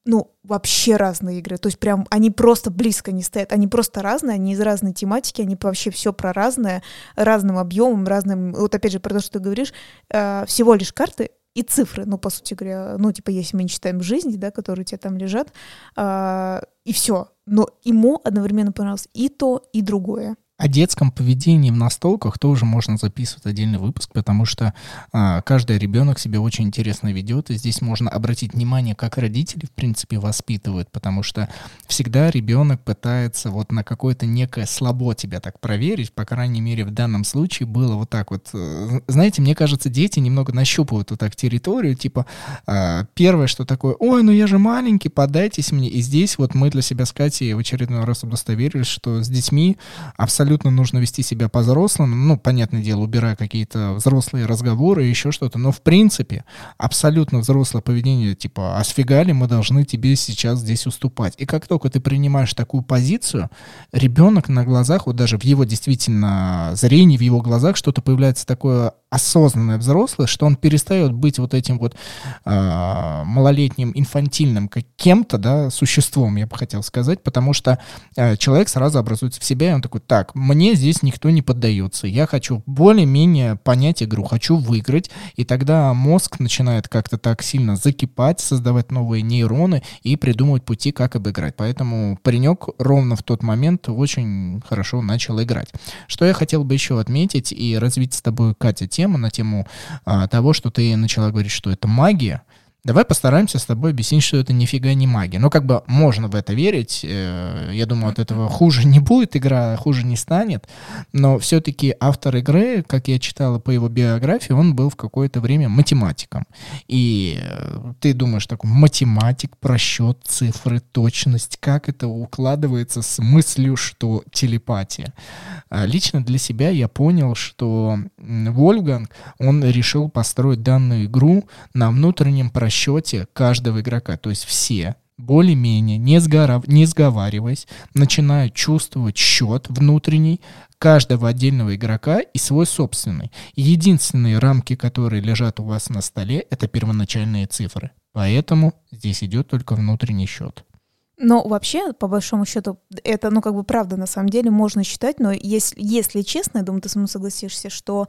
ну, вообще разные игры. То есть прям они просто близко не стоят. Они просто разные, они из разной тематики, они вообще все про разное, разным объемом, разным... Вот опять же, про то, что ты говоришь, э, всего лишь карты и цифры, ну, по сути говоря, ну, типа, если мы не читаем жизни, да, которые у тебя там лежат, э, и все. Но ему одновременно понравилось и то, и другое. О детском поведении в настолках тоже можно записывать отдельный выпуск, потому что а, каждый ребенок себя очень интересно ведет, и здесь можно обратить внимание, как родители, в принципе, воспитывают, потому что всегда ребенок пытается вот на какое-то некое слабо тебя так проверить, по крайней мере, в данном случае было вот так вот. Э, знаете, мне кажется, дети немного нащупывают вот так территорию, типа, а, первое, что такое, ой, ну я же маленький, подайтесь мне, и здесь вот мы для себя с Катей в очередной раз удостоверились, что с детьми абсолютно абсолютно нужно вести себя по-взрослому, ну, понятное дело, убирая какие-то взрослые разговоры и еще что-то, но в принципе абсолютно взрослое поведение, типа, а сфига ли мы должны тебе сейчас здесь уступать? И как только ты принимаешь такую позицию, ребенок на глазах, вот даже в его действительно зрении, в его глазах что-то появляется такое осознанное взрослое, что он перестает быть вот этим вот э, малолетним инфантильным как кем-то, да, существом, я бы хотел сказать, потому что э, человек сразу образуется в себя, и он такой, так, мне здесь никто не поддается, я хочу более-менее понять игру, хочу выиграть, и тогда мозг начинает как-то так сильно закипать, создавать новые нейроны и придумывать пути, как обыграть. Поэтому паренек ровно в тот момент очень хорошо начал играть. Что я хотел бы еще отметить и развить с тобой, Катя, тему, на тему а, того, что ты начала говорить, что это магия. Давай постараемся с тобой объяснить, что это нифига не магия. Ну, как бы можно в это верить. Э, я думаю, от этого хуже не будет, игра хуже не станет. Но все-таки автор игры, как я читала по его биографии, он был в какое-то время математиком. И э, ты думаешь, такой математик, просчет, цифры, точность, как это укладывается с мыслью, что телепатия. А лично для себя я понял, что Вольфганг, он решил построить данную игру на внутреннем просчете расчете каждого игрока, то есть все более-менее, не, сгорав, не сговариваясь, начинают чувствовать счет внутренний каждого отдельного игрока и свой собственный. единственные рамки, которые лежат у вас на столе, это первоначальные цифры. Поэтому здесь идет только внутренний счет. Но вообще, по большому счету, это, ну, как бы правда, на самом деле, можно считать, но если, если честно, я думаю, ты со мной согласишься, что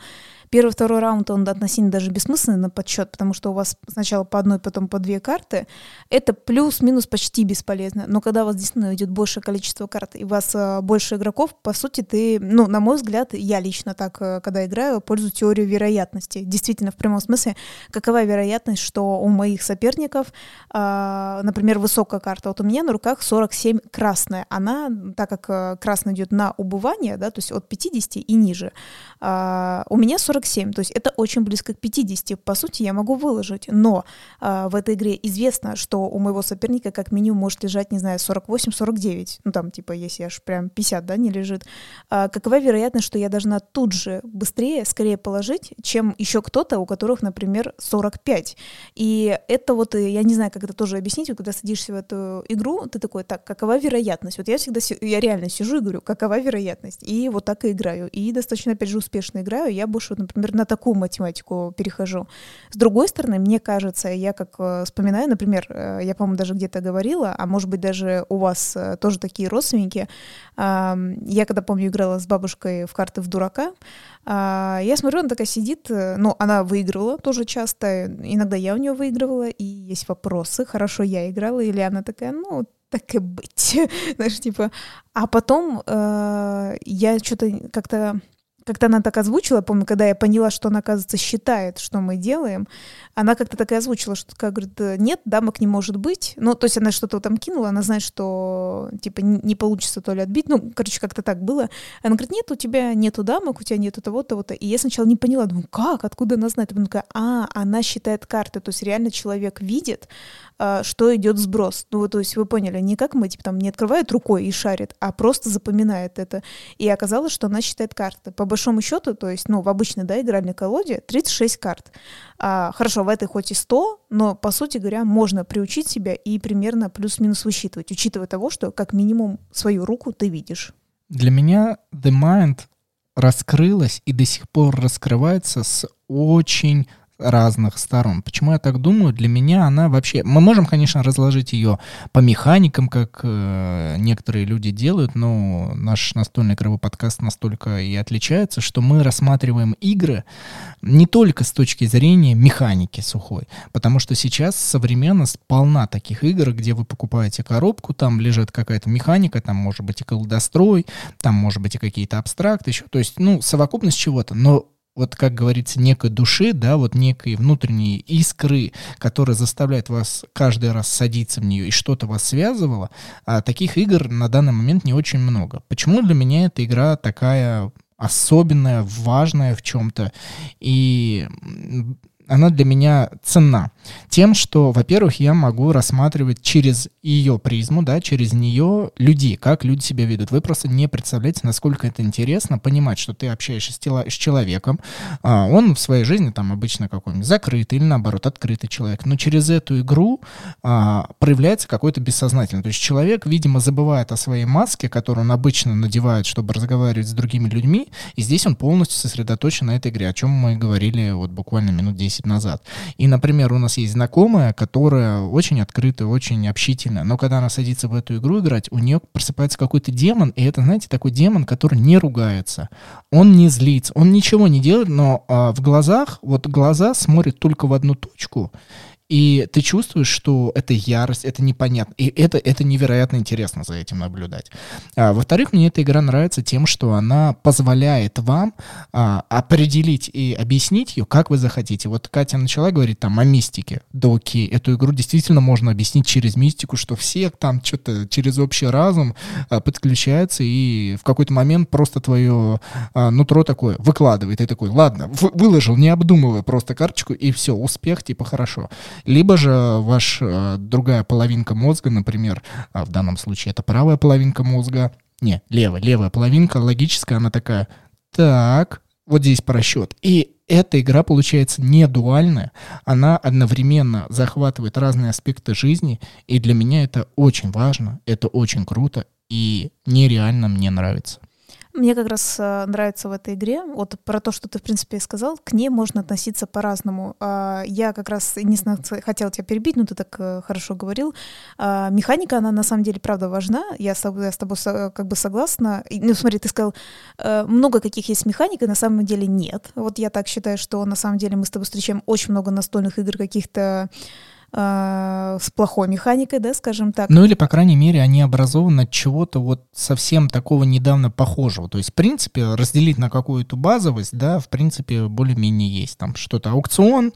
Первый, второй раунд, он относительно даже бессмысленный на подсчет, потому что у вас сначала по одной, потом по две карты. Это плюс-минус почти бесполезно. Но когда у вас действительно идет большее количество карт, и у вас э, больше игроков, по сути, ты, ну, на мой взгляд, я лично так, э, когда играю, пользуюсь теорией вероятности. Действительно, в прямом смысле, какова вероятность, что у моих соперников, э, например, высокая карта, вот у меня на руках 47 красная. Она, так как э, красная идет на убывание, да, то есть от 50 и ниже, э, у меня 40 47, то есть это очень близко к 50. По сути, я могу выложить, но э, в этой игре известно, что у моего соперника как минимум может лежать, не знаю, 48-49, ну там типа если аж прям 50, да, не лежит. А какова вероятность, что я должна тут же быстрее, скорее положить, чем еще кто-то, у которых, например, 45. И это вот, э, я не знаю, как это тоже объяснить, вот, когда садишься в эту игру, ты такой, так, какова вероятность? Вот я всегда, я реально сижу и говорю, какова вероятность? И вот так и играю. И достаточно, опять же, успешно играю. Я больше, например, на такую математику перехожу. С другой стороны, мне кажется, я как э, вспоминаю, например, э, я, по-моему, даже где-то говорила, а может быть даже у вас э, тоже такие родственники. Я когда, помню, играла с бабушкой в карты в дурака, а, я смотрю, она такая сидит, ну, она выигрывала тоже часто, иногда я у нее выигрывала, и есть вопросы, хорошо я играла, или она такая, ну, так и быть, [laughs] знаешь, типа, а потом э, я что-то как-то как-то она так озвучила, помню, когда я поняла, что она, оказывается, считает, что мы делаем, она как-то так и озвучила, что такая, говорит, нет, дамок не может быть. Ну, то есть она что-то там кинула, она знает, что, типа, не получится то ли отбить. Ну, короче, как-то так было. Она говорит, нет, у тебя нету дамок, у тебя нету того-то, того-то. И я сначала не поняла, думаю, как, откуда она знает? Я такая, а, она считает карты, то есть реально человек видит, что идет сброс. Ну, то есть вы поняли, не как мы, типа, там, не открывает рукой и шарит, а просто запоминает это. И оказалось, что она считает карты. По большому счету, то есть, ну, в обычной, да, игральной колоде 36 карт. А, хорошо, в этой хоть и 100, но, по сути говоря, можно приучить себя и примерно плюс-минус высчитывать, учитывая того, что как минимум свою руку ты видишь. Для меня The Mind раскрылась и до сих пор раскрывается с очень разных сторон. Почему я так думаю? Для меня она вообще... Мы можем, конечно, разложить ее по механикам, как э, некоторые люди делают, но наш настольный игровой подкаст настолько и отличается, что мы рассматриваем игры не только с точки зрения механики сухой, потому что сейчас современность полна таких игр, где вы покупаете коробку, там лежит какая-то механика, там может быть и колдострой, там может быть и какие-то абстракты еще, то есть, ну, совокупность чего-то, но вот, как говорится, некой души, да, вот некой внутренней искры, которая заставляет вас каждый раз садиться в нее и что-то вас связывало, а таких игр на данный момент не очень много. Почему для меня эта игра такая особенная, важная в чем-то? И она для меня ценна тем, что, во-первых, я могу рассматривать через ее призму, да, через нее людей, как люди себя ведут. Вы просто не представляете, насколько это интересно понимать, что ты общаешься с, тела, с человеком, а он в своей жизни там обычно какой-нибудь закрытый или наоборот открытый человек, но через эту игру а, проявляется какой-то бессознательный. То есть человек, видимо, забывает о своей маске, которую он обычно надевает, чтобы разговаривать с другими людьми, и здесь он полностью сосредоточен на этой игре, о чем мы говорили вот буквально минут 10 назад. И, например, у нас есть знакомая, которая очень открытая, очень общительная, но когда она садится в эту игру играть, у нее просыпается какой-то демон, и это, знаете, такой демон, который не ругается, он не злится, он ничего не делает, но а, в глазах, вот глаза смотрят только в одну точку, И ты чувствуешь, что это ярость, это непонятно. И это, это невероятно интересно за этим наблюдать. А, во-вторых, мне эта игра нравится тем, что она позволяет вам а, определить и объяснить ее, как вы захотите. Вот Катя начала говорить там о мистике. Да окей, эту игру действительно можно объяснить через мистику, что все там что-то через общий разум а, подключаются, и в какой-то момент просто твое а, нутро такое выкладывает. И такой, ладно, выложил, не обдумывая просто карточку, и все, успех, типа хорошо. Либо же ваш а, другая половинка мозга, например, а в данном случае это правая половинка мозга, не, левая, левая половинка, логическая, она такая, так, вот здесь просчет. И эта игра получается не дуальная, она одновременно захватывает разные аспекты жизни, и для меня это очень важно, это очень круто, и нереально мне нравится. Мне как раз э, нравится в этой игре, вот про то, что ты, в принципе, сказал, к ней можно относиться по-разному. Э, я как раз не хотела тебя перебить, но ты так э, хорошо говорил. Э, механика, она на самом деле, правда, важна. Я с тобой, я с тобой как бы согласна. Ну, смотри, ты сказал, э, много каких есть механик, и на самом деле нет. Вот я так считаю, что на самом деле мы с тобой встречаем очень много настольных игр каких-то с плохой механикой, да, скажем так. Ну или, по крайней мере, они образованы от чего-то вот совсем такого недавно похожего. То есть, в принципе, разделить на какую-то базовость, да, в принципе, более-менее есть. Там что-то аукцион,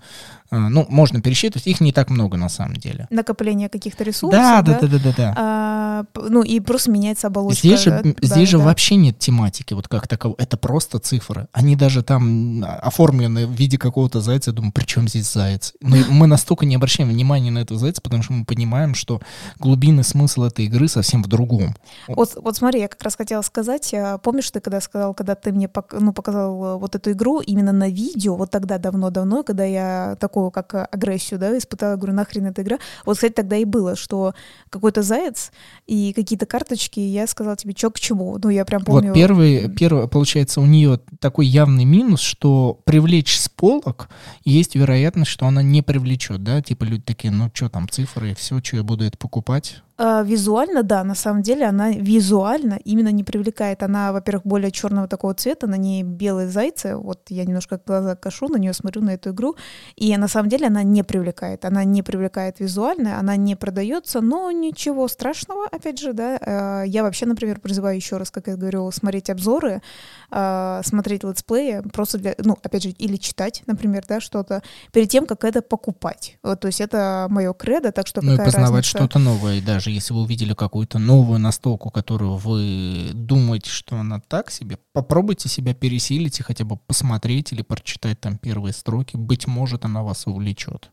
э, ну, можно пересчитывать, их не так много на самом деле. Накопление каких-то ресурсов. Да, да, да, да, да. да. А, ну и просто меняется оболочка. Здесь же, да, здесь да, же да. вообще нет тематики, вот как таковой. Это просто цифры. Они даже там оформлены в виде какого-то зайца. Я думаю, при чем здесь заяц? Мы, мы настолько не обращаем внимания внимание на этого зайца, потому что мы понимаем, что глубинный смысл этой игры совсем в другом. Вот, вот смотри, я как раз хотела сказать, а, помнишь ты когда сказал, когда ты мне ну, показал э, вот эту игру именно на видео, вот тогда давно-давно, когда я такую как агрессию, да, испытала, говорю, нахрен эта игра. Вот, кстати, тогда и было, что какой-то заяц и какие-то карточки, я сказала тебе, что к чему. Ну, я прям помню. Вот первый, первый, получается, у нее такой явный минус, что привлечь с полок есть вероятность, что она не привлечет, да, типа люди такие, ну что там, цифры, все, что я буду это покупать, визуально, да, на самом деле она визуально именно не привлекает. Она, во-первых, более черного такого цвета, на ней белые зайцы. Вот я немножко глаза кашу, на нее смотрю, на эту игру. И на самом деле она не привлекает. Она не привлекает визуально, она не продается, но ничего страшного, опять же, да. А, я вообще, например, призываю еще раз, как я говорю, смотреть обзоры, а, смотреть летсплеи, просто для, ну, опять же, или читать, например, да, что-то, перед тем, как это покупать. Вот, то есть это мое кредо, так что Ну и познавать что-то новое даже даже если вы увидели какую-то новую настолку, которую вы думаете, что она так себе, попробуйте себя пересилить и хотя бы посмотреть или прочитать там первые строки. Быть может, она вас увлечет.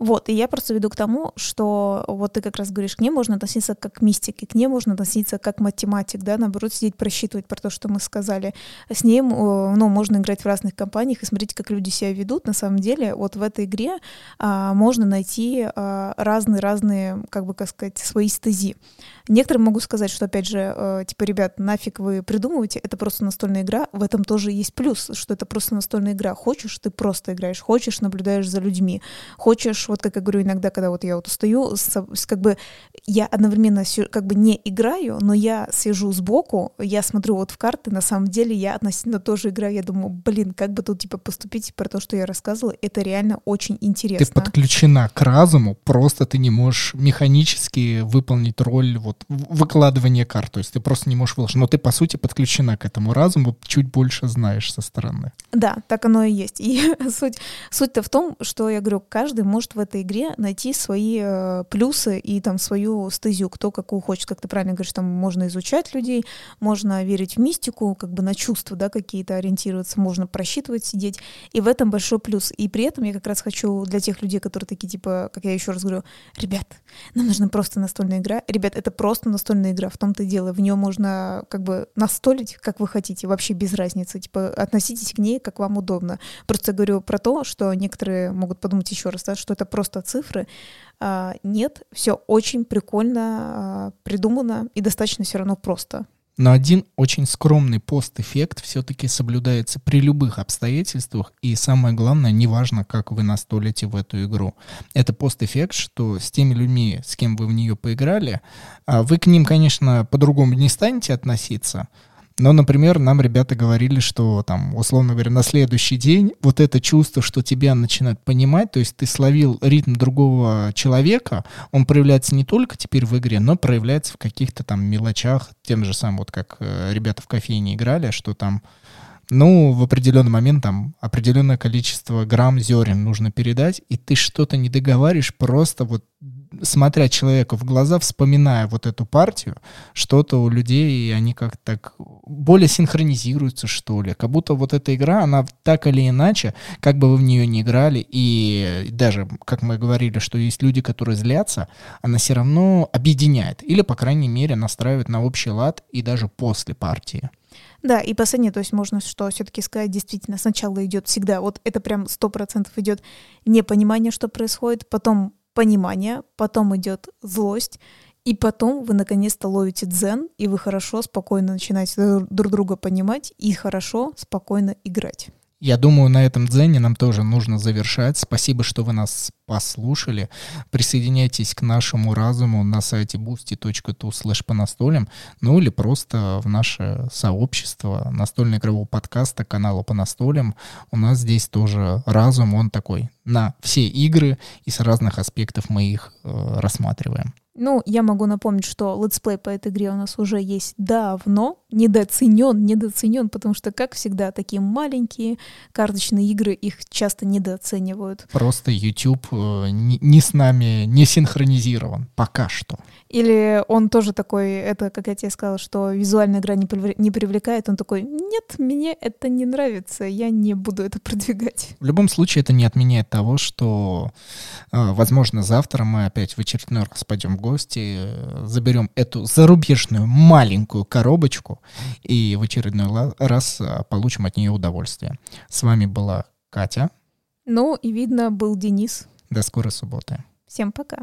Вот, и я просто веду к тому, что вот ты как раз говоришь, к ней можно относиться как к мистике, к ней можно относиться как математик, да, наоборот, сидеть просчитывать про то, что мы сказали. С ней, ну, можно играть в разных компаниях и смотреть, как люди себя ведут. На самом деле, вот в этой игре а, можно найти разные-разные, а, как бы, как сказать, свои стези. Некоторые могут сказать, что, опять же, э, типа, ребят, нафиг вы придумываете, это просто настольная игра. В этом тоже есть плюс, что это просто настольная игра. Хочешь, ты просто играешь, хочешь, наблюдаешь за людьми, хочешь, вот как я говорю иногда, когда вот я вот устаю, с, с, как бы я одновременно как бы не играю, но я сижу сбоку, я смотрю вот в карты, на самом деле я относительно тоже играю, я думаю, блин, как бы тут типа поступить про то, что я рассказывала, это реально очень интересно. Ты подключена к разуму, просто ты не можешь механически выполнить роль вот выкладывания карт, то есть ты просто не можешь выложить, но ты по сути подключена к этому разуму, чуть больше знаешь со стороны. Да, так оно и есть. [laughs] И суть, суть-то в том, что я говорю, каждый может в этой игре найти свои э, плюсы и там свою стезию, кто какую хочет, как ты правильно говоришь, там можно изучать людей, можно верить в мистику, как бы на чувства, да, какие-то ориентироваться, можно просчитывать, сидеть, и в этом большой плюс. И при этом я как раз хочу для тех людей, которые такие, типа, как я еще раз говорю, ребят, нам нужна просто настольная игра, ребят, это просто настольная игра, в том-то и дело, в нее можно как бы настолить, как вы хотите, вообще без разницы, типа, относитесь к ней, как вам удобно. Просто говорю про то, что некоторые могут подумать еще раз, да, что это просто цифры. А, нет, все очень прикольно а, придумано и достаточно все равно просто. Но один очень скромный пост-эффект все-таки соблюдается при любых обстоятельствах, и самое главное, неважно, как вы настолите в эту игру. Это пост-эффект, что с теми людьми, с кем вы в нее поиграли, а вы к ним, конечно, по-другому не станете относиться, Но, например, нам ребята говорили, что там, условно говоря, на следующий день вот это чувство, что тебя начинают понимать, то есть ты словил ритм другого человека, он проявляется не только теперь в игре, но проявляется в каких-то там мелочах, тем же самым, вот как э, ребята в кофейне играли, что там ну, в определенный момент там определенное количество грамм зерен нужно передать, и ты что-то не договариваешь, просто вот смотря человеку в глаза, вспоминая вот эту партию, что-то у людей, они как-то так более синхронизируются, что ли. Как будто вот эта игра, она так или иначе, как бы вы в нее не играли, и даже, как мы говорили, что есть люди, которые злятся, она все равно объединяет. Или, по крайней мере, настраивает на общий лад и даже после партии. Да, и последнее, то есть можно что все-таки сказать, действительно, сначала идет всегда, вот это прям сто процентов идет непонимание, что происходит, потом понимание, потом идет злость, и потом вы наконец-то ловите дзен, и вы хорошо, спокойно начинаете друг друга понимать и хорошо, спокойно играть. Я думаю, на этом дзене нам тоже нужно завершать. Спасибо, что вы нас послушали. Присоединяйтесь к нашему разуму на сайте boosty.tu slash по настолям, ну или просто в наше сообщество настольно-игрового подкаста канала по настолям. У нас здесь тоже разум, он такой на все игры, и с разных аспектов мы их э, рассматриваем. Ну, я могу напомнить, что летсплей по этой игре у нас уже есть давно, недооценен, недооценен, потому что, как всегда, такие маленькие карточные игры, их часто недооценивают. Просто YouTube э, не, не с нами не синхронизирован пока что. Или он тоже такой, это, как я тебе сказала, что визуальная игра не, не привлекает, он такой, нет, мне это не нравится, я не буду это продвигать. В любом случае, это не отменяет того, что, э, возможно, завтра мы опять в очередной раз пойдем в гости, э, заберем эту зарубежную маленькую коробочку и в очередной раз э, получим от нее удовольствие. С вами была Катя. Ну и видно, был Денис. До скорой субботы. Всем пока.